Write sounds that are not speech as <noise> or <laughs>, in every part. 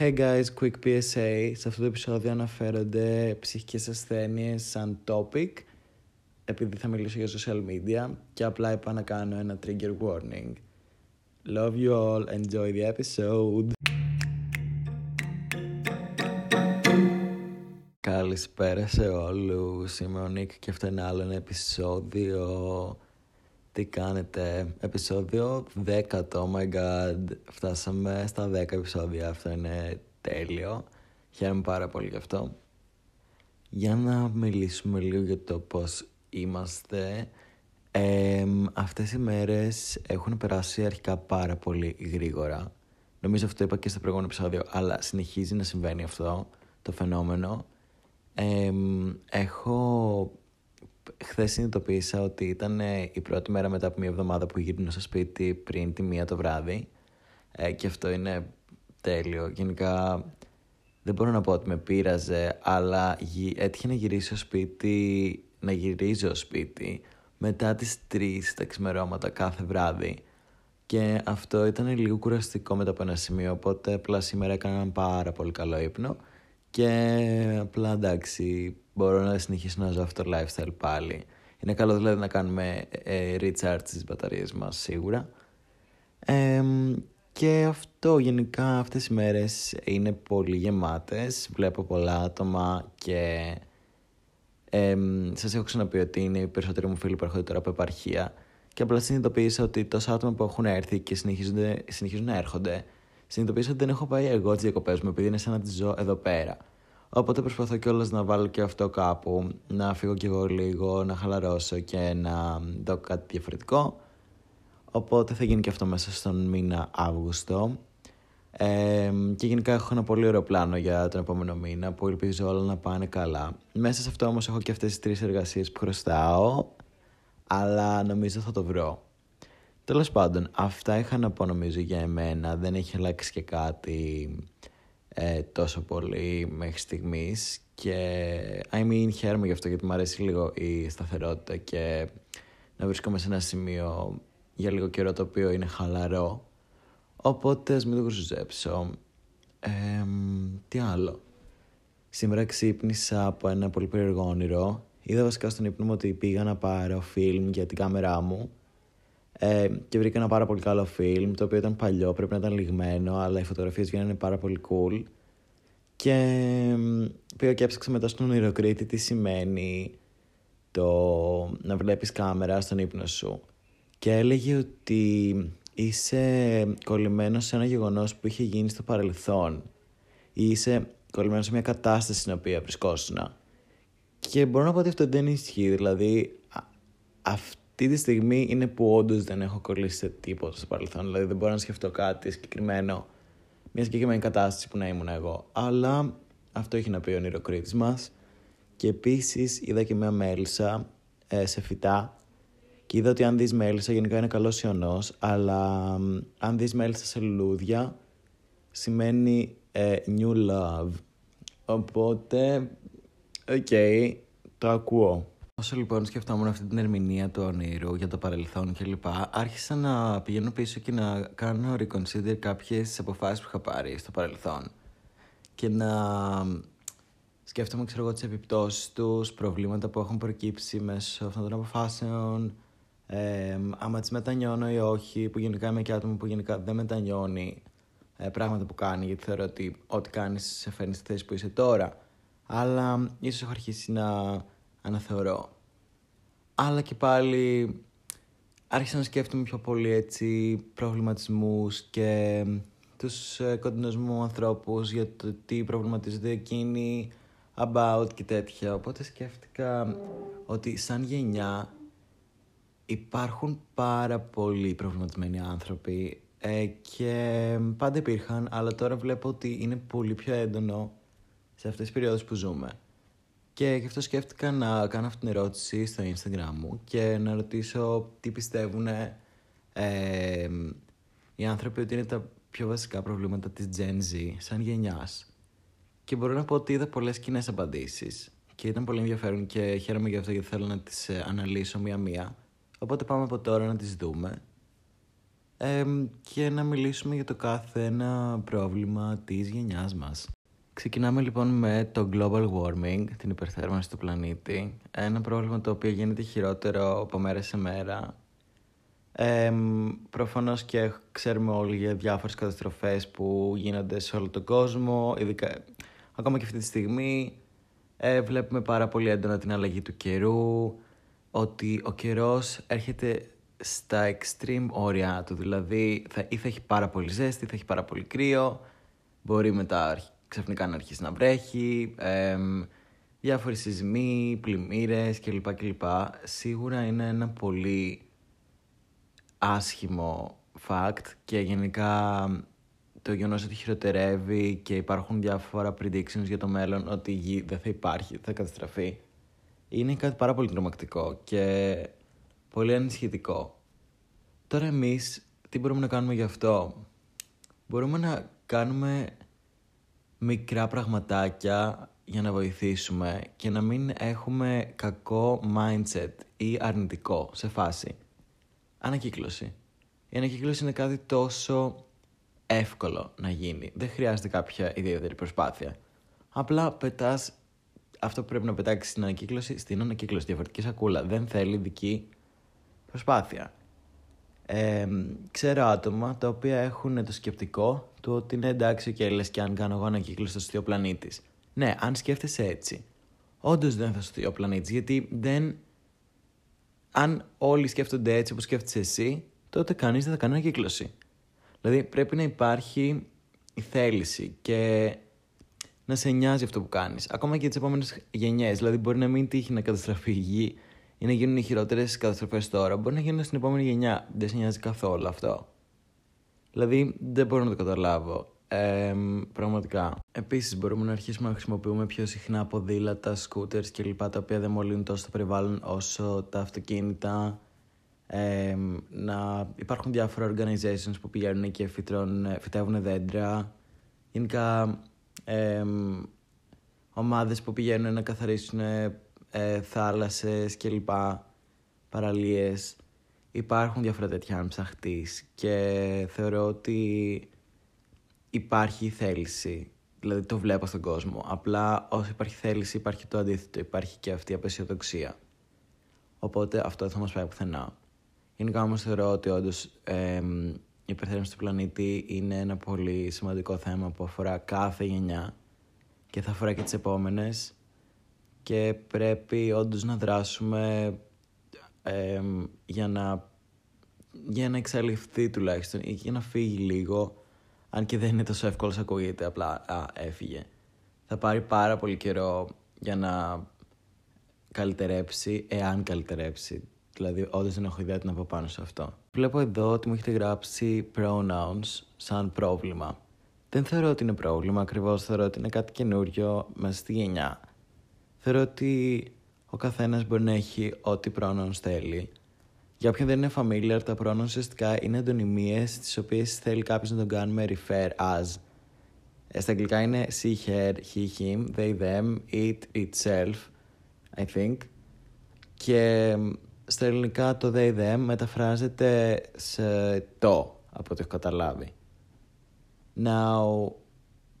Hey guys, quick PSA. Σε αυτό το επεισόδιο αναφέρονται ψυχικές ασθένειες σαν topic επειδή θα μιλήσω για social media και απλά είπα να κάνω ένα trigger warning. Love you all, enjoy the episode. Καλησπέρα σε όλους, είμαι ο Νίκ και αυτό είναι άλλο ένα επεισόδιο τι κάνετε, επεισόδιο 10 oh my god, φτάσαμε στα 10 επεισόδια, αυτό είναι τέλειο, χαίρομαι πάρα πολύ γι' αυτό. Για να μιλήσουμε λίγο για το πώς είμαστε, ε, αυτές οι μέρες έχουν περάσει αρχικά πάρα πολύ γρήγορα. Νομίζω αυτό είπα και στο προηγούμενο επεισόδιο, αλλά συνεχίζει να συμβαίνει αυτό το φαινόμενο. έχω χθες συνειδητοποίησα ότι ήταν ε, η πρώτη μέρα μετά από μια εβδομάδα που γύρνω στο σπίτι πριν τη μία το βράδυ ε, και αυτό είναι τέλειο. Γενικά δεν μπορώ να πω ότι με πείραζε, αλλά έτυχε να γυρίσω σπίτι, να γυρίζω σπίτι μετά τις 3 τα ξημερώματα κάθε βράδυ. Και αυτό ήταν λίγο κουραστικό μετά από ένα σημείο, οπότε απλά σήμερα έκανα ένα πάρα πολύ καλό ύπνο και απλά εντάξει μπορώ να συνεχίσω να ζω αυτό το lifestyle πάλι. Είναι καλό δηλαδή να κάνουμε ε, recharge στις μπαταρίες μας σίγουρα. και αυτό γενικά αυτές οι μέρες είναι πολύ γεμάτες. Βλέπω πολλά άτομα και ε, σας έχω ξαναπεί ότι είναι οι περισσότεροι μου φίλοι που έρχονται τώρα από επαρχία. Και απλά συνειδητοποίησα ότι τόσα άτομα που έχουν έρθει και συνεχίζουν να έρχονται, συνειδητοποίησα ότι δεν έχω πάει εγώ τις διακοπές μου επειδή είναι σαν να τις ζω εδώ πέρα. Οπότε προσπαθώ κιόλας να βάλω και αυτό κάπου, να φύγω κι εγώ λίγο, να χαλαρώσω και να δω κάτι διαφορετικό. Οπότε θα γίνει και αυτό μέσα στον μήνα Αύγουστο. Ε, και γενικά έχω ένα πολύ ωραίο πλάνο για τον επόμενο μήνα που ελπίζω όλα να πάνε καλά. Μέσα σε αυτό όμως έχω και αυτές τις τρεις εργασίες που χρωστάω, αλλά νομίζω θα το βρω. Τέλος πάντων, αυτά είχα να πω νομίζω για εμένα. Δεν έχει αλλάξει και κάτι ε, τόσο πολύ μέχρι στιγμής. Και I mean, χαίρομαι γι' αυτό γιατί μου αρέσει λίγο η σταθερότητα και να βρίσκομαι σε ένα σημείο για λίγο καιρό το οποίο είναι χαλαρό. Οπότε ας μην το χρησιμοποιήσω. Ε, τι άλλο. Σήμερα ξύπνησα από ένα πολύ περίεργο όνειρο. Είδα βασικά στον ύπνο μου ότι πήγα να πάρω φιλμ για την κάμερά μου ε, και βρήκα ένα πάρα πολύ καλό φιλμ, το οποίο ήταν παλιό, πρέπει να ήταν λιγμένο, αλλά οι φωτογραφίες βγαίνανε πάρα πολύ cool. Και πήγα και έψαξα μετά στον ονειροκρίτη τι σημαίνει το να βλέπεις κάμερα στον ύπνο σου. Και έλεγε ότι είσαι κολλημένος σε ένα γεγονός που είχε γίνει στο παρελθόν. Ή είσαι κολλημένος σε μια κατάσταση στην οποία βρισκόσουν. Και μπορώ να πω ότι αυτό δεν ισχύει. Δηλαδή, αυτό αυτή τη στιγμή είναι που όντως δεν έχω κολλήσει σε τίποτα στο παρελθόν. Δηλαδή δεν μπορώ να σκεφτώ κάτι συγκεκριμένο, μια συγκεκριμένη κατάσταση που να ήμουν εγώ. Αλλά αυτό έχει να πει ο ονειροκρίτης μας. Και επίσης είδα και μια μέλισσα ε, σε φυτά. Και είδα ότι αν δεις μέλισσα γενικά είναι καλός οιωνός, αλλά αν δεις μέλισσα σε λουλούδια σημαίνει ε, new love. Οπότε, OK, okay, το ακούω. Όσο λοιπόν σκεφτόμουν αυτή την ερμηνεία του ονείρου για το παρελθόν κλπ., άρχισα να πηγαίνω πίσω και να κάνω reconsider κάποιες αποφάσεις που είχα πάρει στο παρελθόν. Και να σκέφτομαι, ξέρω εγώ, τις επιπτώσεις τους, προβλήματα που έχουν προκύψει μέσω αυτών των αποφάσεων, ε, άμα τις μετανιώνω ή όχι, που γενικά είμαι και άτομο που γενικά δεν μετανιώνει ε, πράγματα που κάνει, γιατί θεωρώ ότι ό,τι κάνεις σε φέρνει στη θέση που είσαι τώρα. Αλλά ίσως έχω αρχίσει να αναθεωρώ. Αλλά και πάλι άρχισα να σκέφτομαι πιο πολύ έτσι προβληματισμούς και τους ε, κοντινούς μου ανθρώπους για το τι προβληματίζονται εκείνοι about και τέτοια. Οπότε σκέφτηκα ότι σαν γενιά υπάρχουν πάρα πολλοί προβληματισμένοι άνθρωποι ε, και πάντα υπήρχαν, αλλά τώρα βλέπω ότι είναι πολύ πιο έντονο σε αυτές τις περιόδους που ζούμε. Και γι' αυτό σκέφτηκα να κάνω αυτή την ερώτηση στο Instagram μου και να ρωτήσω τι πιστεύουν ε, οι άνθρωποι ότι είναι τα πιο βασικά προβλήματα της Gen Z σαν γενιάς. Και μπορώ να πω ότι είδα πολλές κοινές απαντήσεις και ήταν πολύ ενδιαφέρον και χαίρομαι γι' αυτό γιατί θέλω να τις ε, αναλύσω μία-μία. Οπότε πάμε από τώρα να τις δούμε. και να μιλήσουμε για το κάθε ένα πρόβλημα της γενιάς μας. Ξεκινάμε λοιπόν με το global warming, την υπερθέρμανση του πλανήτη. Ένα πρόβλημα το οποίο γίνεται χειρότερο από μέρα σε μέρα. Ε, προφανώς και ξέρουμε όλοι για διάφορες καταστροφές που γίνονται σε όλο τον κόσμο, ειδικά ακόμα και αυτή τη στιγμή. Ε, βλέπουμε πάρα πολύ έντονα την αλλαγή του καιρού, ότι ο καιρός έρχεται στα extreme όρια του, δηλαδή θα, ή θα έχει πάρα πολύ ζέστη, θα έχει πάρα πολύ κρύο, μπορεί μετά ξαφνικά να αρχίσει να βρέχει, ε, διάφοροι σεισμοί, πλημμύρες κλπ. κλπ. Σίγουρα είναι ένα πολύ άσχημο fact και γενικά το γεγονός ότι χειροτερεύει και υπάρχουν διάφορα predictions για το μέλλον ότι η γη δεν θα υπάρχει, θα καταστραφεί είναι κάτι πάρα πολύ τρομακτικό και πολύ ανησυχητικό. Τώρα εμείς τι μπορούμε να κάνουμε γι' αυτό; Μπορούμε να κάνουμε μικρά πραγματάκια για να βοηθήσουμε και να μην έχουμε κακό mindset ή αρνητικό σε φάση. Ανακύκλωση. Η ανακύκλωση είναι κάτι τόσο εύκολο να γίνει. Δεν χρειάζεται κάποια ιδιαίτερη προσπάθεια. Απλά πετάς αυτό που πρέπει να πετάξεις στην ανακύκλωση, στην ανακύκλωση. Διαφορετική σακούλα. Δεν θέλει δική προσπάθεια. Ε, ξέρω άτομα τα οποία έχουν το σκεπτικό του ότι είναι εντάξει και λες και αν κάνω εγώ ανακύκλωση θα σωθεί ο πλανήτης. Ναι, αν σκέφτεσαι έτσι, όντως δεν θα σωθεί ο πλανήτης, γιατί δεν. Αν όλοι σκέφτονται έτσι όπως σκέφτεσαι εσύ, τότε κανείς δεν θα κάνει ανακύκλωση. Δηλαδή πρέπει να υπάρχει η θέληση και να σε νοιάζει αυτό που κάνεις. Ακόμα και τις επόμενες γενιές. Δηλαδή, μπορεί να μην τύχει να καταστραφεί η γη ή να γίνουν οι χειρότερες καταστροφές τώρα. Μπορεί να γίνουν στην επόμενη γενιά. Δεν σε νοιάζει καθόλου αυτό. Δηλαδή, δεν μπορώ να το καταλάβω. Ε, πραγματικά. Επίσης, μπορούμε να αρχίσουμε να χρησιμοποιούμε πιο συχνά ποδήλατα, σκούτερς κλπ. τα οποία δεν μολύνουν τόσο το περιβάλλον όσο τα αυτοκίνητα. Ε, να υπάρχουν διάφορα organizations που πηγαίνουν και φυτεύουν δέντρα. Γενικά ε, ομάδες που πηγαίνουν να καθαρίσουν ε, θάλασσες και λοιπά, παραλίες. Υπάρχουν διάφορα τέτοια αν ψαχτείς και θεωρώ ότι υπάρχει θέληση. Δηλαδή το βλέπω στον κόσμο. Απλά όσο υπάρχει θέληση υπάρχει το αντίθετο. Υπάρχει και αυτή η απεσιοδοξία. Οπότε αυτό δεν θα μας πάει πουθενά. Γενικά όμως θεωρώ ότι όντως ε, η υπερθέρμανση του πλανήτη είναι ένα πολύ σημαντικό θέμα που αφορά κάθε γενιά και θα αφορά και τις επόμενες και πρέπει όντως να δράσουμε για να για να εξαλειφθεί τουλάχιστον ή για να φύγει λίγο αν και δεν είναι τόσο εύκολο να ακούγεται απλά α, έφυγε θα πάρει πάρα πολύ καιρό για να καλυτερέψει εάν καλυτερέψει δηλαδή όντως δεν έχω ιδέα τι να πω πάνω σε αυτό. Βλέπω εδώ ότι μου έχετε γράψει pronouns σαν πρόβλημα. Δεν θεωρώ ότι είναι πρόβλημα, ακριβώς θεωρώ ότι είναι κάτι καινούριο μέσα στη γενιά. Θεωρώ ότι ο καθένας μπορεί να έχει ό,τι pronouns θέλει. Για όποιον δεν είναι familiar, τα pronouns ουσιαστικά είναι αντωνυμίες τις οποίες θέλει κάποιος να τον κάνουμε refer as. Ε, στα αγγλικά είναι she, her, he, him, they, them, it, itself, I think. Και στα ελληνικά το they them μεταφράζεται σε το, από ό,τι έχω καταλάβει. Now,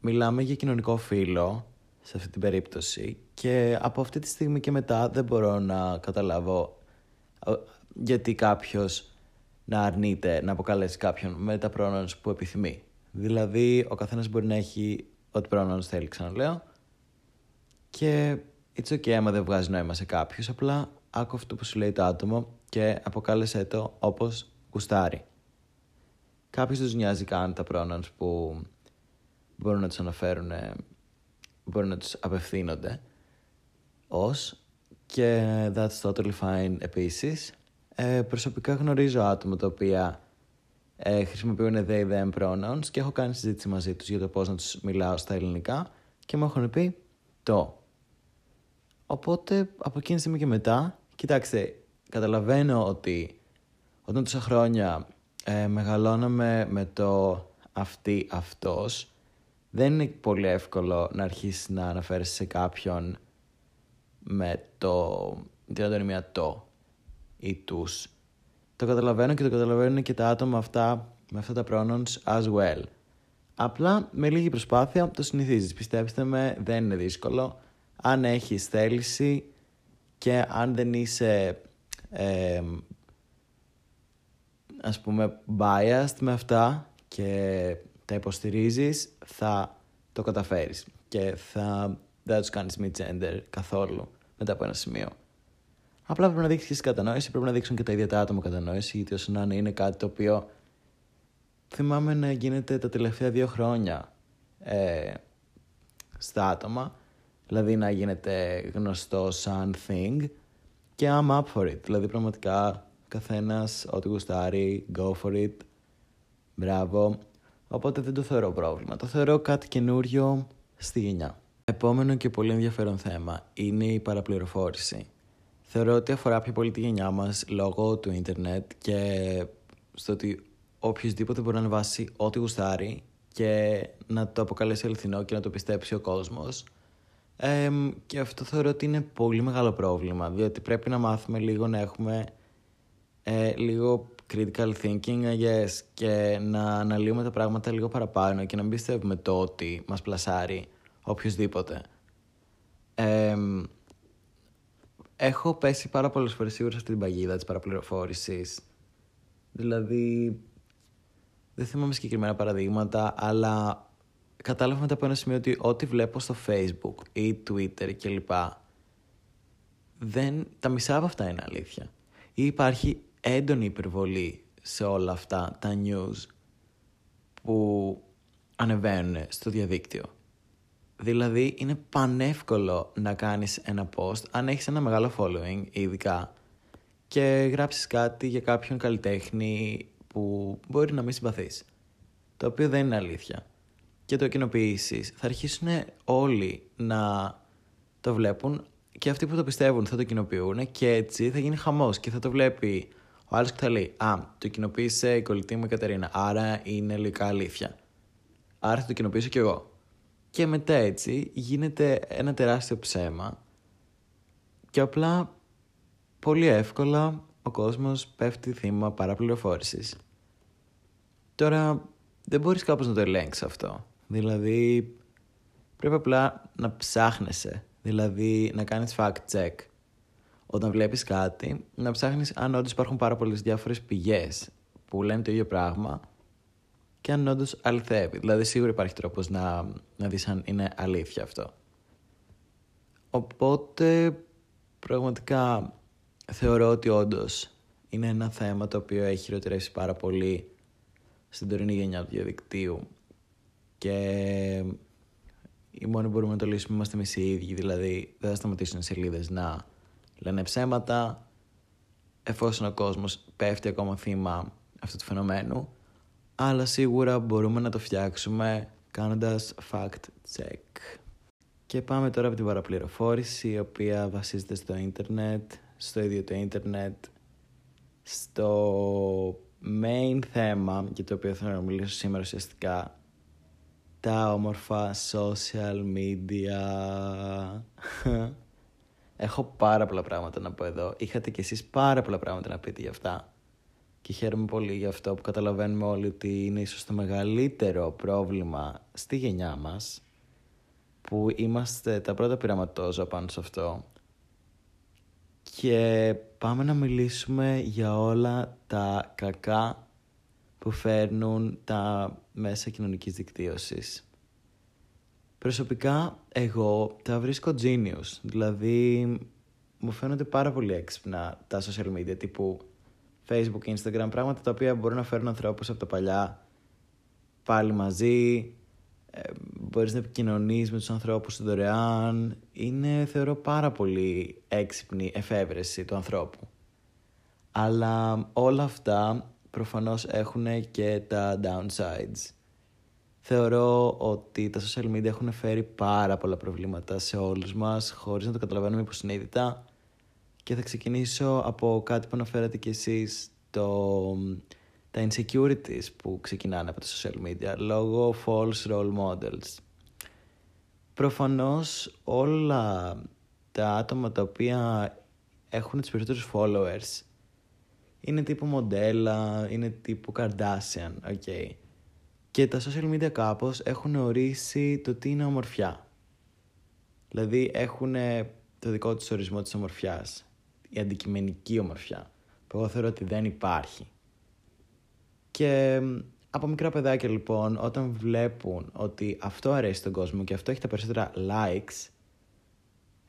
μιλάμε για κοινωνικό φύλλο σε αυτή την περίπτωση και από αυτή τη στιγμή και μετά δεν μπορώ να καταλάβω γιατί κάποιος να αρνείται να αποκαλέσει κάποιον με τα pronouns που επιθυμεί. Δηλαδή, ο καθένας μπορεί να έχει ό,τι pronouns θέλει, ξαναλέω. Και it's okay άμα δεν βγάζει νόημα σε κάποιους, απλά άκου αυτό που σου λέει το άτομο και αποκάλεσέ το όπως γουστάρει. Κάποιος τους νοιάζει καν τα pronouns που μπορούν να τους αναφέρουν, μπορούν να τους απευθύνονται ως και that's totally fine επίσης. Ε, προσωπικά γνωρίζω άτομα τα οποία ε, χρησιμοποιούν they, them pronouns και έχω κάνει συζήτηση μαζί τους για το πώς να τους μιλάω στα ελληνικά και μου έχουν πει το. Οπότε από εκείνη τη στιγμή και μετά Κοιτάξτε, καταλαβαίνω ότι όταν τόσα χρόνια ε, μεγαλώναμε με το αυτή αυτός, δεν είναι πολύ εύκολο να αρχίσεις να αναφέρεσαι σε κάποιον με το, την αντωνυμία το ή τους. Το καταλαβαίνω και το καταλαβαίνουν και τα άτομα αυτά με αυτά τα pronouns as well. Απλά με λίγη προσπάθεια το συνηθίζεις. Πιστέψτε με, δεν είναι δύσκολο. Αν έχεις θέληση και αν δεν είσαι ε, ας πούμε biased με αυτά και τα υποστηρίζεις, θα το καταφέρεις και θα, δεν θα τους κάνεις mid gender καθόλου μετά από ένα σημείο. Απλά πρέπει να δείξεις κατανόηση, πρέπει να δείξουν και τα ίδια τα άτομα κατανόηση, γιατί όσο να είναι, είναι κάτι το οποίο θυμάμαι να γίνεται τα τελευταία δύο χρόνια ε, στα άτομα. Δηλαδή να γίνεται γνωστό σαν thing και I'm up for it. Δηλαδή πραγματικά καθένας ό,τι γουστάρει, go for it, μπράβο. Οπότε δεν το θεωρώ πρόβλημα. Το θεωρώ κάτι καινούριο στη γενιά. Επόμενο και πολύ ενδιαφέρον θέμα είναι η παραπληροφόρηση. Θεωρώ ότι αφορά πιο πολύ τη γενιά μας λόγω του ίντερνετ και στο ότι οποιοδήποτε μπορεί να ανεβάσει ό,τι γουστάρει και να το αποκαλέσει αληθινό και να το πιστέψει ο κόσμος. και αυτό θεωρώ ότι είναι πολύ μεγάλο πρόβλημα, διότι πρέπει να μάθουμε λίγο να έχουμε ε, λίγο critical thinking, I guess, και να αναλύουμε τα πράγματα λίγο παραπάνω και να μην πιστεύουμε το ότι μας πλασάρει οποιοδήποτε. έχω πέσει πάρα πολλές φορές σίγουρα σε αυτή την παγίδα της παραπληροφόρησης. Δηλαδή, δεν θυμάμαι συγκεκριμένα παραδείγματα, αλλά κατάλαβα μετά από ένα σημείο ότι ό,τι βλέπω στο Facebook ή Twitter κλπ. Δεν, τα μισά από αυτά είναι αλήθεια. Ή υπάρχει έντονη υπερβολή σε όλα αυτά τα news που ανεβαίνουν στο διαδίκτυο. Δηλαδή είναι πανεύκολο να κάνεις ένα post αν έχεις ένα μεγάλο following ειδικά και γράψεις κάτι για κάποιον καλλιτέχνη που μπορεί να μην συμπαθείς. Το οποίο δεν είναι αλήθεια. Και το κοινοποιήσεις, θα αρχίσουν όλοι να το βλέπουν και αυτοί που το πιστεύουν θα το κοινοποιούν και έτσι θα γίνει χαμός και θα το βλέπει ο άλλο και θα λέει Α, το κοινοποίησε η κολλητή μου η Κατερίνα, άρα είναι λογικά αλήθεια. Άρα θα το κοινοποιήσω κι εγώ. Και μετά έτσι γίνεται ένα τεράστιο ψέμα και απλά πολύ εύκολα ο κόσμος πέφτει θύμα παραπληροφόρησης. Τώρα δεν μπορείς κάπως να το ελέγξεις αυτό. Δηλαδή πρέπει απλά να ψάχνεσαι. Δηλαδή να κάνεις fact check. Όταν βλέπεις κάτι, να ψάχνεις αν όντως υπάρχουν πάρα πολλές διάφορες πηγές που λένε το ίδιο πράγμα και αν όντως αληθεύει. Δηλαδή σίγουρα υπάρχει τρόπος να, να δεις αν είναι αλήθεια αυτό. Οπότε πραγματικά θεωρώ ότι όντως είναι ένα θέμα το οποίο έχει χειροτερεύσει πάρα πολύ στην τωρινή γενιά του διαδικτύου και οι μόνοι που μπορούμε να το λύσουμε είμαστε εμείς οι ίδιοι, δηλαδή δεν θα σταματήσουν οι σελίδες να λένε ψέματα εφόσον ο κόσμος πέφτει ακόμα θύμα αυτού του φαινομένου αλλά σίγουρα μπορούμε να το φτιάξουμε κάνοντας fact check. Και πάμε τώρα από την παραπληροφόρηση η οποία βασίζεται στο ίντερνετ, στο ίδιο το ίντερνετ, στο main θέμα για το οποίο θέλω να μιλήσω σήμερα ουσιαστικά τα όμορφα social media. <laughs> Έχω πάρα πολλά πράγματα να πω εδώ. Είχατε κι εσείς πάρα πολλά πράγματα να πείτε για αυτά. Και χαίρομαι πολύ για αυτό που καταλαβαίνουμε όλοι ότι είναι ίσως το μεγαλύτερο πρόβλημα στη γενιά μας που είμαστε τα πρώτα πειραματόζω πάνω σε αυτό και πάμε να μιλήσουμε για όλα τα κακά που φέρνουν τα μέσα κοινωνικής δικτύωσης. Προσωπικά, εγώ τα βρίσκω genius. Δηλαδή, μου φαίνονται πάρα πολύ έξυπνα τα social media τύπου Facebook, Instagram, πράγματα τα οποία μπορούν να φέρουν ανθρώπους από τα παλιά πάλι μαζί, ε, μπορείς να επικοινωνείς με τους ανθρώπους του δωρεάν. Είναι, θεωρώ, πάρα πολύ έξυπνη εφεύρεση του ανθρώπου. Αλλά όλα αυτά προφανώς έχουν και τα downsides. Θεωρώ ότι τα social media έχουν φέρει πάρα πολλά προβλήματα σε όλους μας χωρίς να το καταλαβαίνουμε υποσυνείδητα και θα ξεκινήσω από κάτι που αναφέρατε κι εσείς το, τα insecurities που ξεκινάνε από τα social media λόγω false role models. Προφανώς όλα τα άτομα τα οποία έχουν τις περισσότερους followers είναι τύπου μοντέλα, είναι τύπου Kardashian, OK. Και τα social media κάπως έχουν ορίσει το τι είναι ομορφιά. Δηλαδή έχουν το δικό τους ορισμό της ομορφιάς. Η αντικειμενική ομορφιά. Που εγώ θεωρώ ότι δεν υπάρχει. Και από μικρά παιδάκια λοιπόν, όταν βλέπουν ότι αυτό αρέσει στον κόσμο και αυτό έχει τα περισσότερα likes,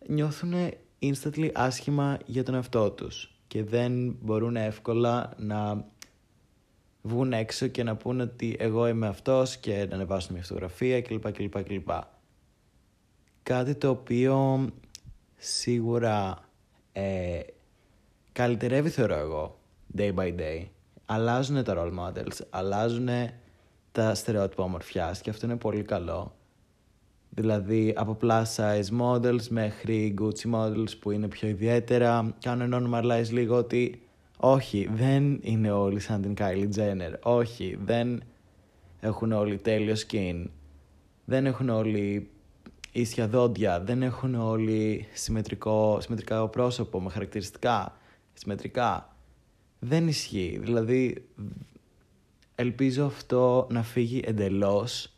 νιώθουν instantly άσχημα για τον εαυτό τους και δεν μπορούν εύκολα να βγουν έξω και να πούνε ότι εγώ είμαι αυτός και να ανεβάσουν μια φωτογραφία κλπ. κλπ, κλπ. Κάτι το οποίο σίγουρα ε, καλυτερεύει θεωρώ εγώ day by day. Αλλάζουν τα role models, αλλάζουν τα στερεότυπα ομορφιάς και αυτό είναι πολύ καλό. Δηλαδή από plus size models μέχρι Gucci models που είναι πιο ιδιαίτερα κάνουν normalize λίγο ότι όχι δεν είναι όλοι σαν την Kylie Jenner, όχι δεν έχουν όλοι τέλειο skin, δεν έχουν όλοι ίσια δόντια, δεν έχουν όλοι συμμετρικό, συμμετρικά πρόσωπο με χαρακτηριστικά, συμμετρικά. Δεν ισχύει, δηλαδή ελπίζω αυτό να φύγει εντελώς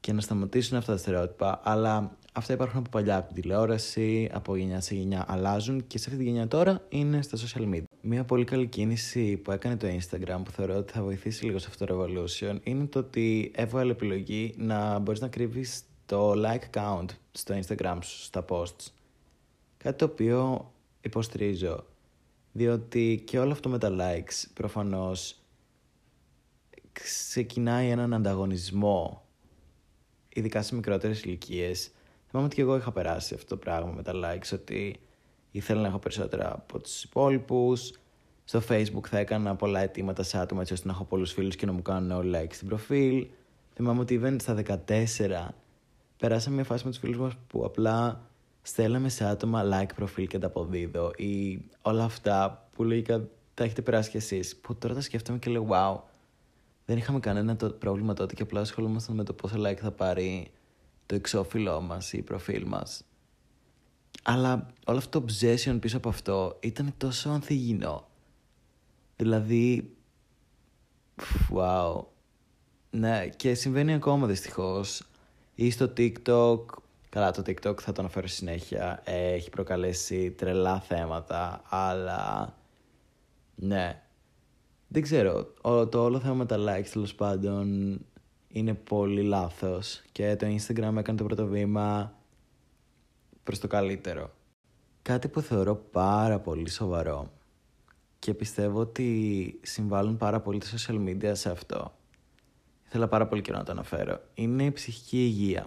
και να σταματήσουν αυτά τα στερεότυπα, αλλά αυτά υπάρχουν από παλιά, από την τηλεόραση, από γενιά σε γενιά αλλάζουν και σε αυτή τη γενιά τώρα είναι στα social media. Μια πολύ καλή κίνηση που έκανε το Instagram που θεωρώ ότι θα βοηθήσει λίγο σε αυτό το revolution είναι το ότι έβγαλε επιλογή να μπορείς να κρύβεις το like count στο Instagram σου, στα posts. Κάτι το οποίο υποστηρίζω, διότι και όλο αυτό με τα likes προφανώς ξεκινάει έναν ανταγωνισμό ειδικά σε μικρότερες ηλικίες. Θυμάμαι ότι και εγώ είχα περάσει αυτό το πράγμα με τα likes, ότι ήθελα να έχω περισσότερα από τους υπόλοιπους. Στο Facebook θα έκανα πολλά αιτήματα σε άτομα έτσι ώστε να έχω πολλούς φίλους και να μου κάνουν όλοι like στην προφίλ. Θυμάμαι ότι even στα 14 περάσαμε μια φάση με τους φίλους μας που απλά στέλναμε σε άτομα like προφίλ και τα αποδίδω ή όλα αυτά που λογικά τα έχετε περάσει κι εσείς. Που τώρα τα σκέφτομαι και λέω wow, δεν είχαμε κανένα το πρόβλημα τότε και απλά ασχολούμασταν με το πόσα like θα πάρει το εξώφυλλό μας ή η προφίλ μας. Αλλά όλο αυτό το obsession πίσω από αυτό ήταν τόσο ανθυγινό. Δηλαδή, wow. Ναι, και συμβαίνει ακόμα δυστυχώς. Ή στο TikTok, καλά το TikTok θα το αναφέρω συνέχεια, έχει προκαλέσει τρελά θέματα, αλλά ναι, δεν ξέρω. το όλο θέμα με τα likes τέλος πάντων είναι πολύ λάθος και το Instagram έκανε το πρώτο βήμα προς το καλύτερο. Κάτι που θεωρώ πάρα πολύ σοβαρό και πιστεύω ότι συμβάλλουν πάρα πολύ τα social media σε αυτό. Ήθελα πάρα πολύ καιρό να το αναφέρω. Είναι η ψυχική υγεία.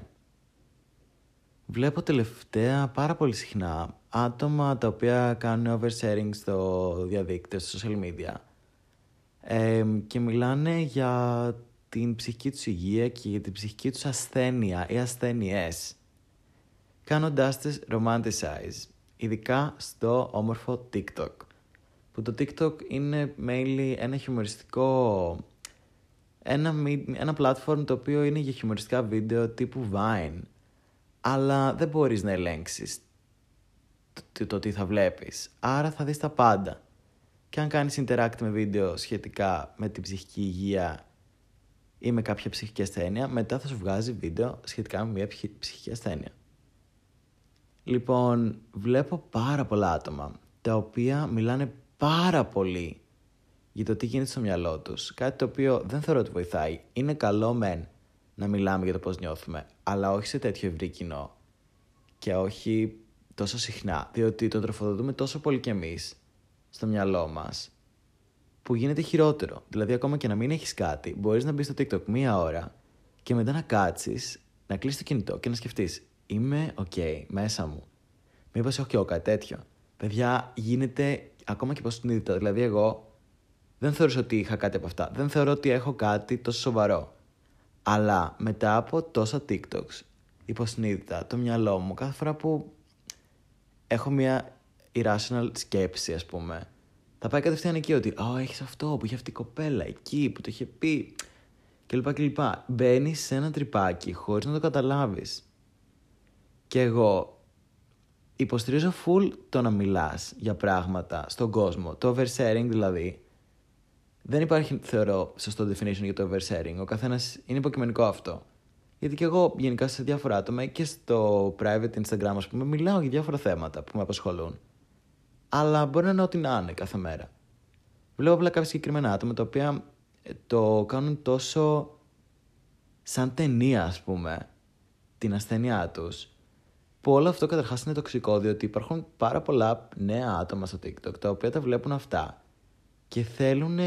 Βλέπω τελευταία πάρα πολύ συχνά άτομα τα οποία κάνουν oversharing στο διαδίκτυο, στο social media και μιλάνε για την ψυχική τους υγεία και για την ψυχική τους ασθένεια ή ασθένειές κάνοντάς τις romanticize ειδικά στο όμορφο TikTok που το TikTok είναι mainly ένα χιουμοριστικό ένα, ένα platform το οποίο είναι για χιουμοριστικά βίντεο τύπου Vine αλλά δεν μπορείς να ελέγξεις το, το τι θα βλέπεις άρα θα δεις τα πάντα. Και αν κάνεις interact με βίντεο σχετικά με την ψυχική υγεία ή με κάποια ψυχική ασθένεια, μετά θα σου βγάζει βίντεο σχετικά με μια ψυχική ασθένεια. Λοιπόν, βλέπω πάρα πολλά άτομα τα οποία μιλάνε πάρα πολύ για το τι γίνεται στο μυαλό τους. Κάτι το οποίο δεν θεωρώ ότι βοηθάει. Είναι καλό μεν να μιλάμε για το πώς νιώθουμε, αλλά όχι σε τέτοιο ευρύ κοινό. Και όχι τόσο συχνά, διότι το τροφοδοτούμε τόσο πολύ κι εμείς στο μυαλό μας που γίνεται χειρότερο. Δηλαδή, ακόμα και να μην έχεις κάτι, μπορείς να μπεις στο TikTok μία ώρα και μετά να κάτσεις, να κλείσεις το κινητό και να σκεφτείς, Είμαι OK μέσα μου. Μήπως έχω και εγώ κάτι τέτοιο. Παιδιά, γίνεται ακόμα και πώ συνείδητα. Δηλαδή, εγώ δεν θεωρούσα ότι είχα κάτι από αυτά. Δεν θεωρώ ότι έχω κάτι τόσο σοβαρό. Αλλά μετά από τόσα TikToks, υποσυνείδητα, το μυαλό μου, κάθε φορά που έχω μια irrational σκέψη, ας πούμε, θα πάει κατευθείαν εκεί ότι «Ω, έχεις αυτό που είχε αυτή η κοπέλα, εκεί που το είχε πει» κλπ. κλπ. Μπαίνεις σε ένα τρυπάκι χωρίς να το καταλάβεις. Και εγώ υποστηρίζω full το να μιλάς για πράγματα στον κόσμο. Το oversharing δηλαδή. Δεν υπάρχει, θεωρώ, σωστό definition για το oversharing. Ο καθένας είναι υποκειμενικό αυτό. Γιατί και εγώ γενικά σε διάφορα άτομα και στο private Instagram, ας πούμε, μιλάω για διάφορα θέματα που με απασχολούν. Αλλά μπορεί να είναι ό,τι να είναι κάθε μέρα. Βλέπω απλά κάποια συγκεκριμένα άτομα τα οποία ε, το κάνουν τόσο σαν ταινία, ας πούμε, την ασθένειά τους. Που όλο αυτό καταρχάς είναι τοξικό, διότι υπάρχουν πάρα πολλά νέα άτομα στο TikTok τα οποία τα βλέπουν αυτά και θέλουν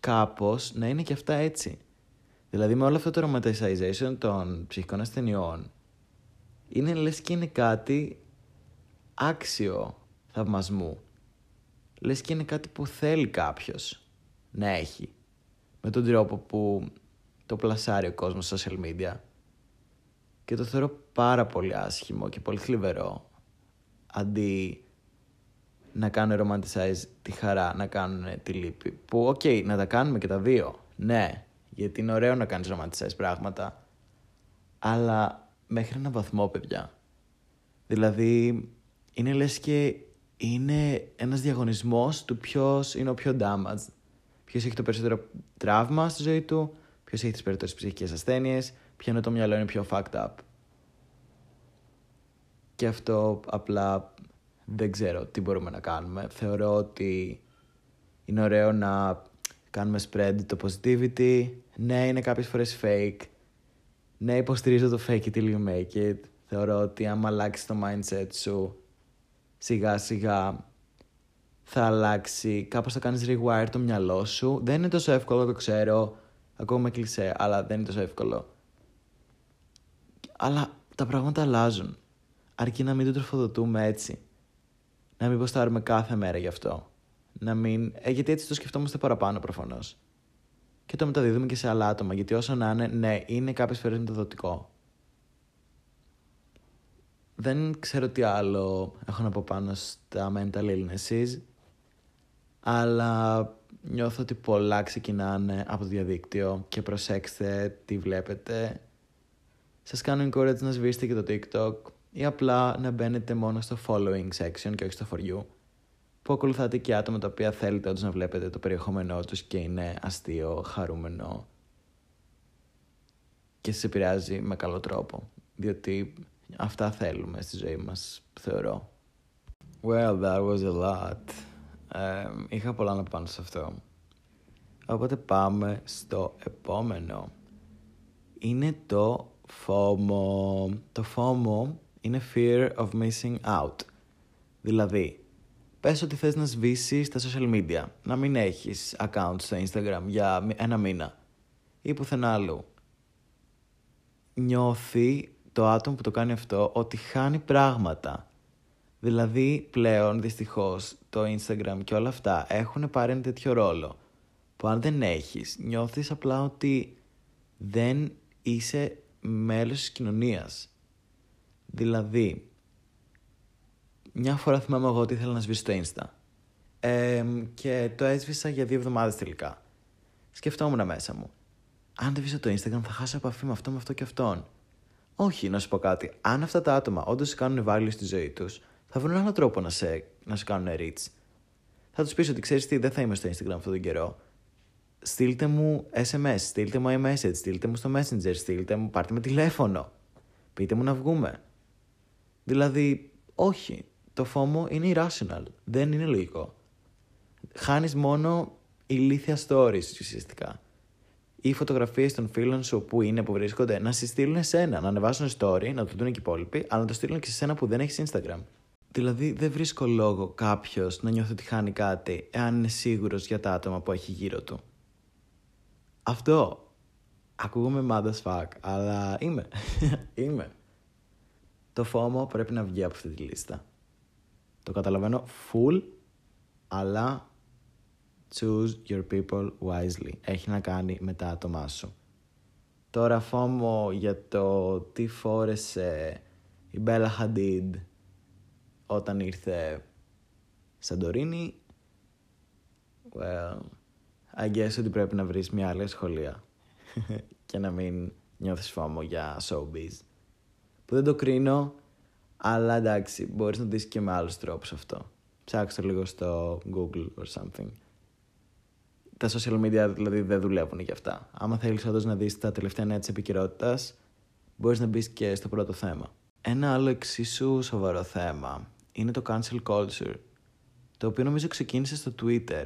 κάπως να είναι και αυτά έτσι. Δηλαδή με όλο αυτό το romanticization των ψυχικών ασθενειών είναι λες και είναι κάτι άξιο θαυμασμού. Λες και είναι κάτι που θέλει κάποιος να έχει. Με τον τρόπο που το πλασάρει ο κόσμος στα social media. Και το θεωρώ πάρα πολύ άσχημο και πολύ θλιβερό. Αντί να κάνουν romanticize τη χαρά, να κάνουν τη λύπη. Που, OK, okay, να τα κάνουμε και τα δύο. Ναι, γιατί είναι ωραίο να κάνεις romanticize πράγματα. Αλλά μέχρι έναν βαθμό, παιδιά. Δηλαδή, είναι λες και είναι ένας διαγωνισμός του ποιος είναι ο πιο damaged. Ποιος έχει το περισσότερο τραύμα στη ζωή του, ποιος έχει τις περισσότερες ψυχικές ασθένειες, ποιο είναι το μυαλό είναι πιο fucked up. Και αυτό απλά δεν ξέρω τι μπορούμε να κάνουμε. Θεωρώ ότι είναι ωραίο να κάνουμε spread το positivity. Ναι, είναι κάποιες φορές fake. Ναι, υποστηρίζω το fake it till you make it. Θεωρώ ότι άμα αλλάξεις το mindset σου σιγά σιγά θα αλλάξει, κάπως θα κάνεις rewire το μυαλό σου. Δεν είναι τόσο εύκολο, το ξέρω, ακόμα κλεισέ, αλλά δεν είναι τόσο εύκολο. Αλλά τα πράγματα αλλάζουν. Αρκεί να μην το τροφοδοτούμε έτσι. Να μην ποστάρουμε κάθε μέρα γι' αυτό να μην. Ε, γιατί έτσι το σκεφτόμαστε παραπάνω προφανώς. Και το μεταδίδουμε και σε άλλα άτομα. Γιατί όσο να είναι, ναι, είναι κάποιες φορές μεταδοτικό. Δεν ξέρω τι άλλο έχω να πω πάνω στα mental illnesses. Αλλά νιώθω ότι πολλά ξεκινάνε από το διαδίκτυο και προσέξτε τι βλέπετε. Σας κάνω encourage να σβήσετε και το TikTok ή απλά να μπαίνετε μόνο στο following section και όχι στο for you που ακολουθάτε και άτομα τα οποία θέλετε όντως να βλέπετε το περιεχόμενό τους και είναι αστείο, χαρούμενο και σας επηρεάζει με καλό τρόπο. Διότι αυτά θέλουμε στη ζωή μας, θεωρώ. Well, that was a lot. είχα πολλά να πάνω σε αυτό. Οπότε πάμε στο επόμενο. Είναι το FOMO. Το FOMO είναι Fear of Missing Out. Δηλαδή, πες ότι θες να σβήσεις τα social media, να μην έχεις account στο Instagram για ένα μήνα ή πουθενά άλλου. Νιώθει το άτομο που το κάνει αυτό ότι χάνει πράγματα. Δηλαδή πλέον δυστυχώς το Instagram και όλα αυτά έχουν πάρει ένα τέτοιο ρόλο που αν δεν έχεις νιώθεις απλά ότι δεν είσαι μέλος της κοινωνίας. Δηλαδή μια φορά θυμάμαι εγώ ότι ήθελα να σβήσω το Insta. Ε, και το έσβησα για δύο εβδομάδες τελικά. Σκεφτόμουν μέσα μου. Αν δεν βήσω το Instagram, θα χάσω επαφή με αυτό, με αυτό και αυτόν. Όχι, να σου πω κάτι. Αν αυτά τα άτομα όντως σε κάνουν value στη ζωή τους, θα βρουν άλλο τρόπο να σε, να σε κάνουν reach. Θα τους πεις ότι ξέρεις τι, δεν θα είμαι στο Instagram αυτόν τον καιρό. Στείλτε μου SMS, στείλτε μου iMessage, στείλτε μου στο Messenger, στείλτε μου, πάρτε με τηλέφωνο. Πείτε μου να βγούμε. Δηλαδή, όχι το FOMO είναι irrational. Δεν είναι λογικό. Χάνεις μόνο ηλίθια stories ουσιαστικά. Ή φωτογραφίες των φίλων σου που είναι, που βρίσκονται, να σε στείλουν εσένα, να ανεβάσουν story, να το δουν και οι υπόλοιποι, αλλά να το στείλουν και σε σένα που δεν έχεις Instagram. Δηλαδή, δεν βρίσκω λόγο κάποιος να νιώθει ότι χάνει κάτι, εάν είναι σίγουρος για τα άτομα που έχει γύρω του. Αυτό. Ακούγομαι mad as fuck, αλλά είμαι. <laughs> είμαι. Το FOMO πρέπει να βγει από αυτή τη λίστα. Το καταλαβαίνω full, αλλά choose your people wisely. Έχει να κάνει με τα άτομά σου. Τώρα φόμο για το τι φόρεσε η Μπέλα Hadid όταν ήρθε Σαντορίνη. Well, I guess ότι πρέπει να βρεις μια άλλη σχολεία <laughs> και να μην νιώθεις φόμο για showbiz. Που δεν το κρίνω, Αλλά εντάξει, μπορείς να δεις και με άλλους τρόπους αυτό. Ψάξτε το λίγο στο Google or something. Τα social media δηλαδή δεν δουλεύουν για αυτά. Άμα θέλεις όντως να δεις τα τελευταία νέα της επικαιρότητας, μπορείς να μπεις και στο πρώτο θέμα. Ένα άλλο εξίσου σοβαρό θέμα είναι το cancel culture, το οποίο νομίζω ξεκίνησε στο Twitter.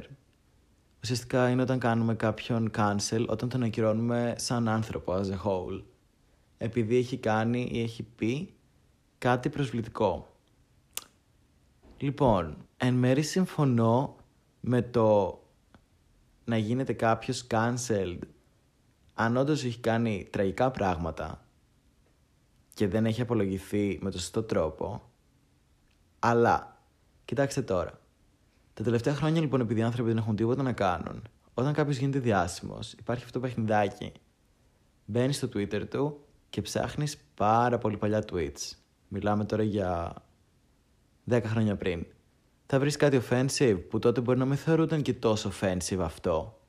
Ουσιαστικά είναι όταν κάνουμε κάποιον cancel, όταν τον ακυρώνουμε σαν άνθρωπο as a whole. Επειδή έχει κάνει ή έχει πει κάτι προσβλητικό. Λοιπόν, εν μέρει συμφωνώ με το να γίνεται κάποιος cancelled αν όντως έχει κάνει τραγικά πράγματα και δεν έχει απολογηθεί με το σωστό τρόπο. Αλλά, κοιτάξτε τώρα. Τα τελευταία χρόνια λοιπόν, επειδή οι άνθρωποι δεν έχουν τίποτα να κάνουν, όταν κάποιος γίνεται διάσημος, υπάρχει αυτό το παιχνιδάκι. Μπαίνεις στο Twitter του και ψάχνεις πάρα πολύ παλιά tweets. Μιλάμε τώρα για 10 χρόνια πριν. Θα βρεις κάτι offensive που τότε μπορεί να μην θεωρούνταν και τόσο offensive αυτό.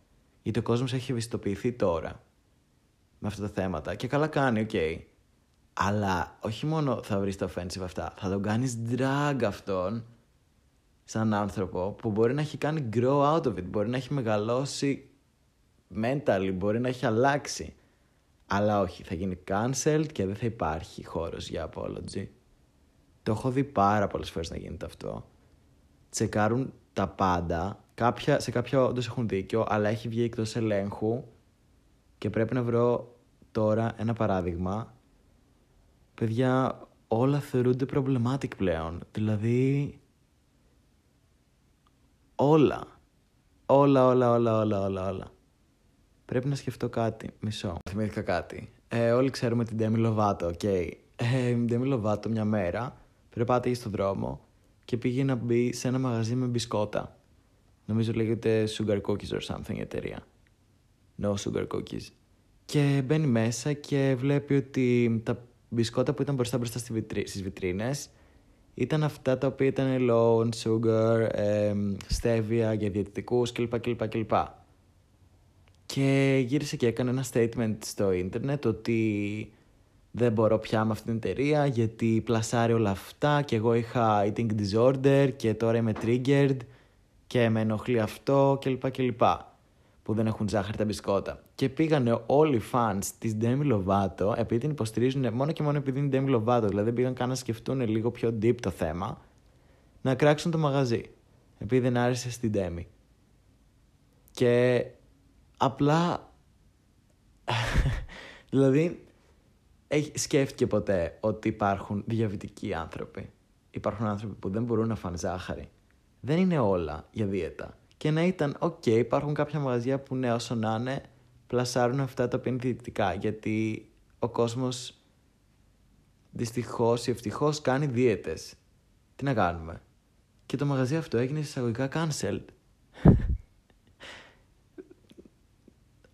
Γιατί ο κόσμος έχει ευαισθητοποιηθεί τώρα με αυτά τα θέματα. Και καλά κάνει, OK. Okay. Αλλά όχι μόνο θα βρεις τα offensive αυτά, θα τον κάνεις drag αυτόν σαν άνθρωπο που μπορεί να έχει κάνει grow out of it, μπορεί να έχει μεγαλώσει mentally, μπορεί να έχει αλλάξει. Αλλά όχι, θα γίνει cancelled και δεν θα υπάρχει χώρος για apology. Το έχω δει πάρα πολλές φορές να γίνεται αυτό. Τσεκάρουν τα πάντα, κάποια, σε κάποια όντως έχουν δίκιο, αλλά έχει βγει εκτός ελέγχου και πρέπει να βρω τώρα ένα παράδειγμα. Παιδιά, όλα θεωρούνται problematic πλέον. Δηλαδή, όλα. Όλα, όλα, όλα, όλα, όλα, όλα. Πρέπει να σκεφτώ κάτι. Μισό. Θυμήθηκα κάτι. Ε, όλοι ξέρουμε την Demi Lovato, οκ. Okay. Ε, η Demi Lovato μια μέρα περπάτηκε στον δρόμο και πήγε να μπει σε ένα μαγαζί με μπισκότα. Νομίζω λέγεται Sugar Cookies or something η εταιρεία. No Sugar Cookies. Και μπαίνει μέσα και βλέπει ότι τα μπισκότα που ήταν μπροστά μπροστά στις βιτρίνες ήταν αυτά τα οποία ήταν low on sugar, ε, stevia για διαιτητικούς κλπ. κλπ, κλπ. Και γύρισε και έκανε ένα statement στο ίντερνετ ότι δεν μπορώ πια με αυτήν την εταιρεία γιατί πλασάρει όλα αυτά και εγώ είχα eating disorder και τώρα είμαι triggered και με ενοχλεί αυτό κλπ. κλπ που δεν έχουν ζάχαρη τα μπισκότα. Και πήγανε όλοι οι fans της Demi Lovato, επειδή την υποστηρίζουν μόνο και μόνο επειδή είναι Demi Lovato, δηλαδή πήγαν καν να σκεφτούν λίγο πιο deep το θέμα, να κράξουν το μαγαζί. Επειδή δεν άρεσε στην Demi. Και απλά. <laughs> δηλαδή, σκέφτηκε ποτέ ότι υπάρχουν διαβητικοί άνθρωποι; Υπάρχουν άνθρωποι που δεν μπορούν να φάνε ζάχαρη. Δεν είναι όλα για δίαιτα και να ήταν οκ, υπάρχουν κάποια μαγαζιά που ναι όσο να είναι πλασάρουν αυτά τα οποία είναι διαιτητικά γιατί ο κόσμος δυστυχώς ή ευτυχώς κάνει δίαιτες. Τι να κάνουμε; Και το μαγαζί αυτό έγινε εισαγωγικά cancelled.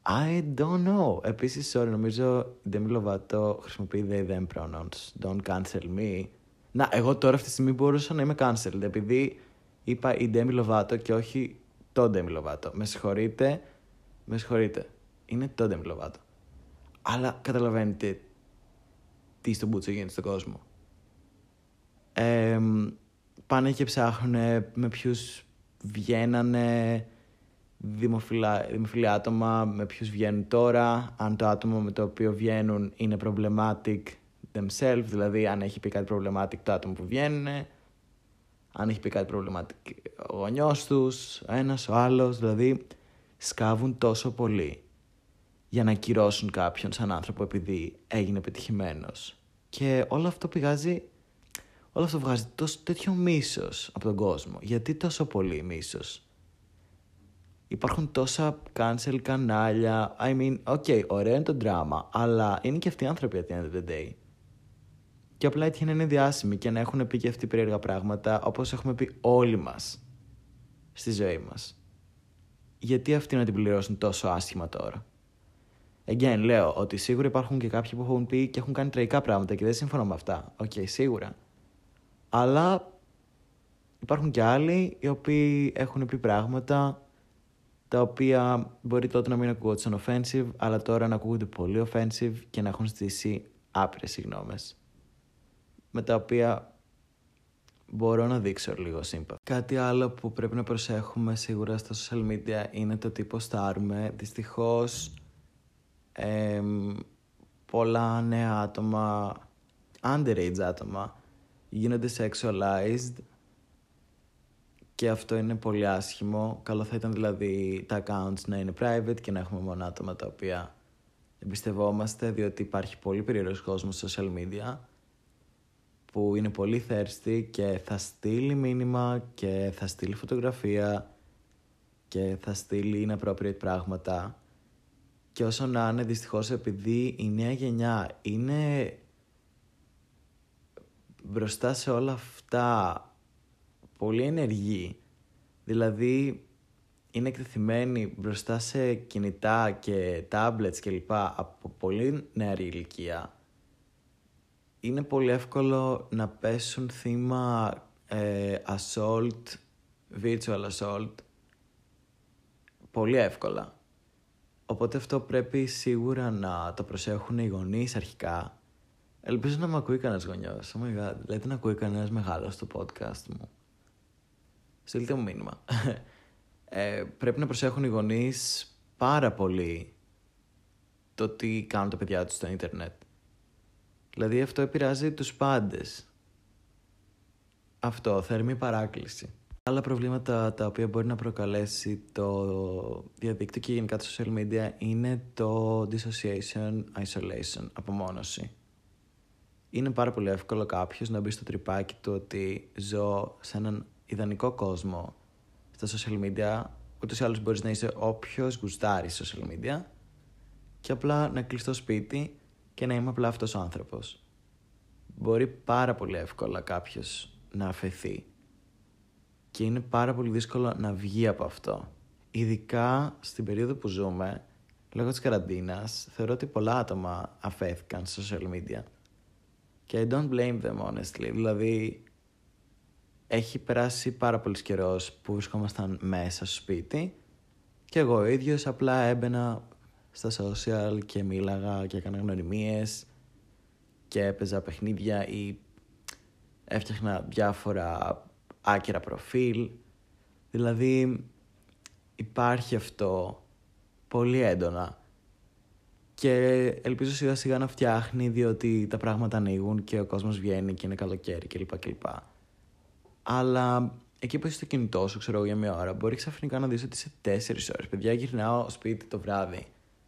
I don't know. Επίσης, sorry, νομίζω η Demi Lovato χρησιμοποιεί they them pronouns. Don't cancel me. Να, εγώ τώρα αυτή τη στιγμή μπορούσα να είμαι cancelled επειδή είπα η Demi Lovato και όχι το Demi Lovato. Με συγχωρείτε, με συγχωρείτε. Είναι το Demi Lovato. Αλλά καταλαβαίνετε τι στον Μπούτσο γίνεται στον κόσμο. Ε, πάνε και ψάχνουν με ποιους βγαίνανε δημοφιλά, δημοφιλή άτομα, με ποιους βγαίνουν τώρα, αν το άτομο με το οποίο βγαίνουν είναι problematic themselves, δηλαδή αν έχει πει κάτι problematic το άτομο που βγαίνουν, αν έχει πει κάτι προβληματικό ο γονιός τους, ο ένας, ο άλλος, δηλαδή σκάβουν τόσο πολύ για να ακυρώσουν κάποιον σαν άνθρωπο επειδή έγινε πετυχημένος. Και όλο αυτό πηγάζει, όλο αυτό βγάζει τόσο τέτοιο μίσος από τον κόσμο. Γιατί τόσο πολύ μίσος; Υπάρχουν τόσα cancel κανάλια. I mean, ok, ωραίο είναι το drama, αλλά είναι και αυτοί οι άνθρωποι at the end of the day. Και απλά έτυχε να είναι διάσημοι και να έχουν πει και αυτοί περίεργα πράγματα, όπως έχουμε πει όλοι μας στη ζωή μας. Γιατί αυτοί να την πληρώσουν τόσο άσχημα τώρα; Again, λέω ότι σίγουρα υπάρχουν και κάποιοι που έχουν πει και έχουν κάνει τραγικά πράγματα και δεν συμφωνώ με αυτά. Οκ, okay, σίγουρα. Αλλά υπάρχουν και άλλοι οι οποίοι έχουν πει πράγματα τα οποία μπορεί τότε να μην ακούγονται σαν offensive, αλλά τώρα να ακούγονται πολύ offensive και να έχουν στήσει άπειρες συγγνώμες με τα οποία μπορώ να δείξω λίγο σύμπαθη. Κάτι άλλο που πρέπει να προσέχουμε σίγουρα στα social media είναι το τι ποστάρουμε. Δυστυχώς πολλά νέα άτομα, underage άτομα, γίνονται sexualized και αυτό είναι πολύ άσχημο. Καλό θα ήταν δηλαδή τα accounts να είναι private και να έχουμε μόνο άτομα τα οποία εμπιστευόμαστε διότι υπάρχει πολύ περίεργος κόσμος στα social media που είναι πολύ thirsty και θα στείλει μήνυμα και θα στείλει φωτογραφία και θα στείλει inappropriate πράγματα και όσο να είναι δυστυχώς επειδή η νέα γενιά είναι μπροστά σε όλα αυτά πολύ ενεργή δηλαδή είναι εκτεθειμένοι μπροστά σε κινητά και tablets και λοιπά από πολύ νεαρή ηλικία είναι πολύ εύκολο να πέσουν θύμα ε, assault, virtual assault πολύ εύκολα. Οπότε αυτό πρέπει σίγουρα να το προσέχουν οι γονείς αρχικά. Ελπίζω να με ακούει κανένας γονιός. Oh my god, λέτε να ακούει κανένας μεγάλος στο podcast μου. Στείλτε μου μήνυμα. <laughs> Ε, πρέπει να προσέχουν οι γονείς πάρα πολύ το τι κάνουν τα παιδιά τους στο ίντερνετ. Δηλαδή αυτό επηρεάζει τους πάντες. Αυτό, θερμή παράκληση. Άλλα προβλήματα τα οποία μπορεί να προκαλέσει το διαδίκτυο και γενικά τα social media είναι το dissociation, isolation, απομόνωση. Είναι πάρα πολύ εύκολο κάποιος να μπει στο τρυπάκι του ότι ζω σε έναν ιδανικό κόσμο στα social media, ούτως ή άλλως μπορείς να είσαι όποιος γουστάρει social media και απλά να κλείσει το σπίτι και να είμαι απλά αυτός ο άνθρωπος. Μπορεί πάρα πολύ εύκολα κάποιος να αφαιθεί και είναι πάρα πολύ δύσκολο να βγει από αυτό. Ειδικά στην περίοδο που ζούμε, λόγω της καραντίνας, θεωρώ ότι πολλά άτομα αφέθηκαν στα social media. Και I don't blame them honestly. Δηλαδή, έχει περάσει πάρα πολύ καιρός που βρισκόμασταν μέσα στο σπίτι και εγώ ο ίδιος απλά έμπαινα στα social και μίλαγα και έκανα γνωριμίες και έπαιζα παιχνίδια ή έφτιαχνα διάφορα άκυρα προφίλ. Δηλαδή υπάρχει αυτό πολύ έντονα και ελπίζω σιγά σιγά να φτιάχνει διότι τα πράγματα ανοίγουν και ο κόσμος βγαίνει και είναι καλοκαίρι κλπ. κλπ. Αλλά εκεί που είσαι στο κινητό σου, ξέρω εγώ για μία ώρα, μπορεί ξαφνικά να δεις ότι σε τέσσερις ώρες. Παιδιά, γυρνάω σπίτι το βράδυ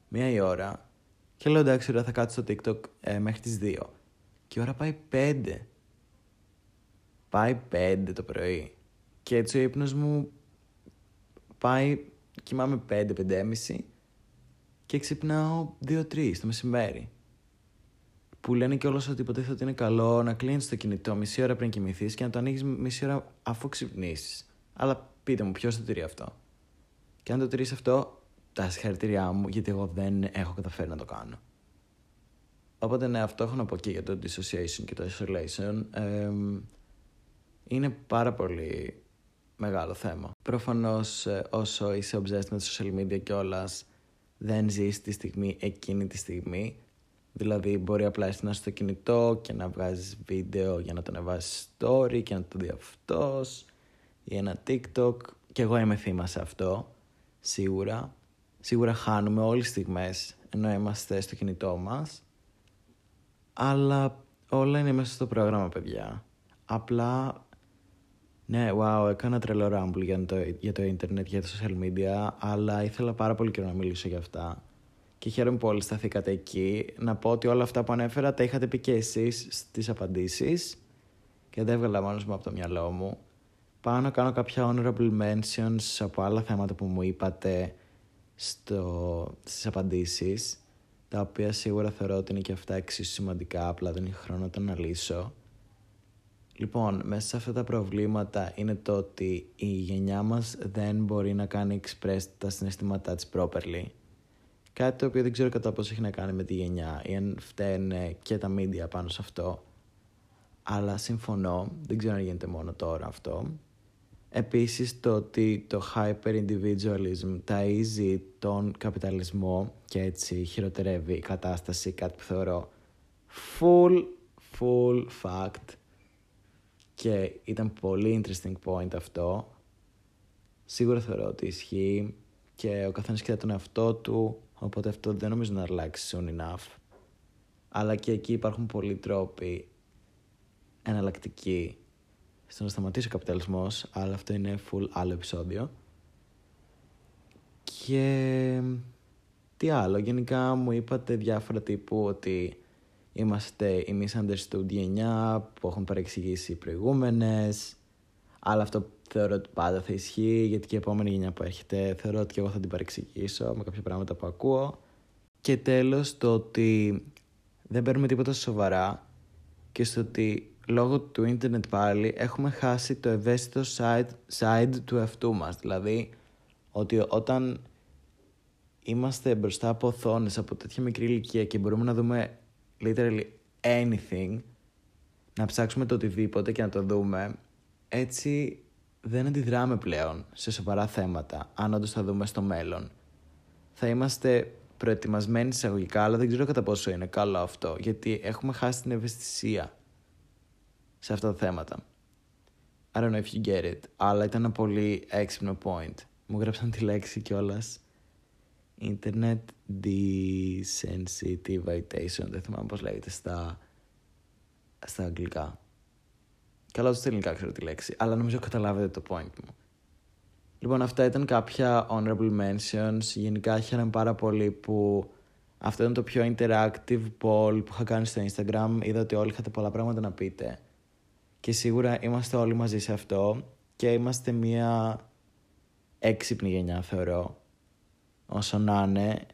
μία η ώρα και λέω εντάξει, θα κάτσω στο TikTok ε, μέχρι τις 2. Και η ώρα πάει 5. Πάει 5 το πρωί. Και έτσι ο ύπνος μου πάει, κοιμάμαι 5-5,5 και ξυπνάω 2-3 το μεσημέρι. Που λένε κιόλα ότι υποτίθεται ότι είναι καλό να κλείνεις το κινητό μισή ώρα πριν κοιμηθείς και να το ανοίγεις μισή ώρα αφού ξυπνήσεις. Αλλά πείτε μου, ποιος το τηρεί αυτό; Και αν το τηρείς αυτό, τα συγχαρητήριά μου, γιατί εγώ δεν έχω καταφέρει να το κάνω. Οπότε ναι, αυτό έχω να πω και για το dissociation και το isolation. είναι πάρα πολύ μεγάλο θέμα. Προφανώς ε, όσο είσαι obsessed με τα social media και όλα, δεν ζεις τη στιγμή εκείνη τη στιγμή. Δηλαδή μπορεί απλά να στο κινητό και να βγάζεις βίντεο για να το ανεβάσεις story και να το δει αυτός ή ένα TikTok. Και εγώ είμαι θύμα σε αυτό, σίγουρα. Σίγουρα χάνουμε όλες τις στιγμές ενώ είμαστε στο κινητό μας. Αλλά όλα είναι μέσα στο πρόγραμμα, παιδιά. Απλά, ναι, wow, έκανα τρελό ράμπλ για το, για το ίντερνετ, για τα social media, αλλά ήθελα πάρα πολύ καιρό να μιλήσω για αυτά. Και χαίρομαι που όλοι σταθήκατε εκεί. Να πω ότι όλα αυτά που ανέφερα τα είχατε πει και εσείς στις απαντήσεις και δεν έβγαλα μόνος μου από το μυαλό μου. Πάω να κάνω κάποια honorable mentions από άλλα θέματα που μου είπατε στο, στις απαντήσεις τα οποία σίγουρα θεωρώ ότι είναι και αυτά εξίσου σημαντικά, απλά δεν είχα χρόνο να τα αναλύσω. Λοιπόν, μέσα σε αυτά τα προβλήματα είναι το ότι η γενιά μας δεν μπορεί να κάνει express τα συναισθήματά της properly. Κάτι το οποίο δεν ξέρω κατά πόσο έχει να κάνει με τη γενιά ή αν φταίνε και τα media πάνω σε αυτό. Αλλά συμφωνώ, δεν ξέρω αν γίνεται μόνο τώρα αυτό. Επίσης το ότι το hyper-individualism ταΐζει τον καπιταλισμό και έτσι χειροτερεύει η κατάσταση, κάτι που θεωρώ full, full fact. και ήταν πολύ interesting point αυτό. Σίγουρα θεωρώ ότι ισχύει και ο καθένας κοιτάει τον εαυτό του, οπότε αυτό δεν νομίζω να αλλάξει soon enough. Αλλά και εκεί υπάρχουν πολλοί τρόποι εναλλακτικοί στο να σταματήσει ο καπιταλισμός, αλλά αυτό είναι full άλλο επεισόδιο. Και τι άλλο, γενικά μου είπατε διάφορα τύπου ότι είμαστε η misunderstood γενιά που έχουν παρεξηγήσει οι προηγούμενες, αλλά αυτό θεωρώ ότι πάντα θα ισχύει, γιατί και η επόμενη γενιά που έρχεται θεωρώ ότι και εγώ θα την παρεξηγήσω με κάποια πράγματα που ακούω. Και τέλος το ότι δεν παίρνουμε τίποτα σοβαρά και στο ότι λόγω του ίντερνετ πάλι έχουμε χάσει το ευαίσθητο side, side του εαυτού μας. Δηλαδή ότι όταν είμαστε μπροστά από οθόνες από τέτοια μικρή ηλικία και μπορούμε να δούμε literally anything, να ψάξουμε το οτιδήποτε και να το δούμε, έτσι δεν αντιδράμε πλέον σε σοβαρά θέματα, αν όντως θα δούμε στο μέλλον. Θα είμαστε προετοιμασμένοι εισαγωγικά, αλλά δεν ξέρω κατά πόσο είναι καλό αυτό, γιατί έχουμε χάσει την ευαισθησία σε αυτά τα θέματα. I don't know if you get it, αλλά ήταν ένα πολύ έξυπνο point. Μου γράψαν τη λέξη κιόλας. Internet desensitization, δεν θυμάμαι πώς λέγεται στα, στα αγγλικά. Καλά, ούτε στα ελληνικά ξέρω τη λέξη, αλλά νομίζω καταλάβετε το point μου. Λοιπόν, αυτά ήταν κάποια honorable mentions. Γενικά χαίρομαι πάρα πολύ που αυτό ήταν το πιο interactive poll που είχα κάνει στο Instagram. Είδα ότι όλοι είχατε πολλά πράγματα να πείτε. Και σίγουρα είμαστε όλοι μαζί σε αυτό και είμαστε μια έξυπνη γενιά θεωρώ όσο να είναι.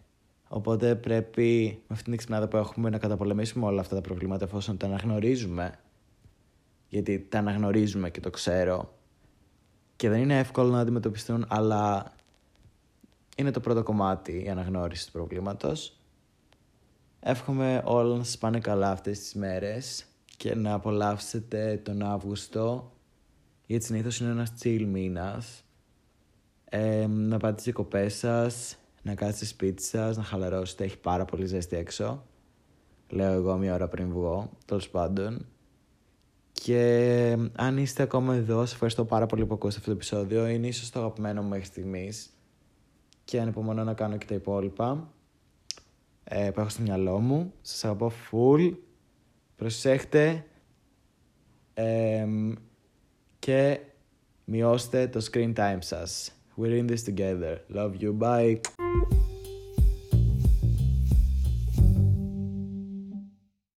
Οπότε πρέπει με αυτήν την εξυπνάδα που έχουμε να καταπολεμήσουμε όλα αυτά τα προβλήματα εφόσον τα αναγνωρίζουμε. Γιατί τα αναγνωρίζουμε και το ξέρω. Και δεν είναι εύκολο να αντιμετωπιστούν, αλλά είναι το πρώτο κομμάτι η αναγνώριση του προβλήματος. Εύχομαι όλα να σας πάνε καλά αυτές τις μέρες και να απολαύσετε τον Αύγουστο γιατί συνήθως είναι ένας chill μήνας ε, να πάτε στις διακοπές σας να κάτσετε σπίτι σας, να χαλαρώσετε έχει πάρα πολύ ζέστη έξω λέω εγώ μία ώρα πριν βγω τέλος πάντων και αν είστε ακόμα εδώ, σας ευχαριστώ πάρα πολύ που ακούσατε αυτό το επεισόδιο. Είναι ίσως το αγαπημένο μου μέχρι στιγμής και ανυπομονώ να κάνω και τα υπόλοιπα ε, που έχω στο μυαλό μου. Σας αγαπώ full. Προσέχτε και μειώστε το screen time σας. We're in this together. Love you. Bye.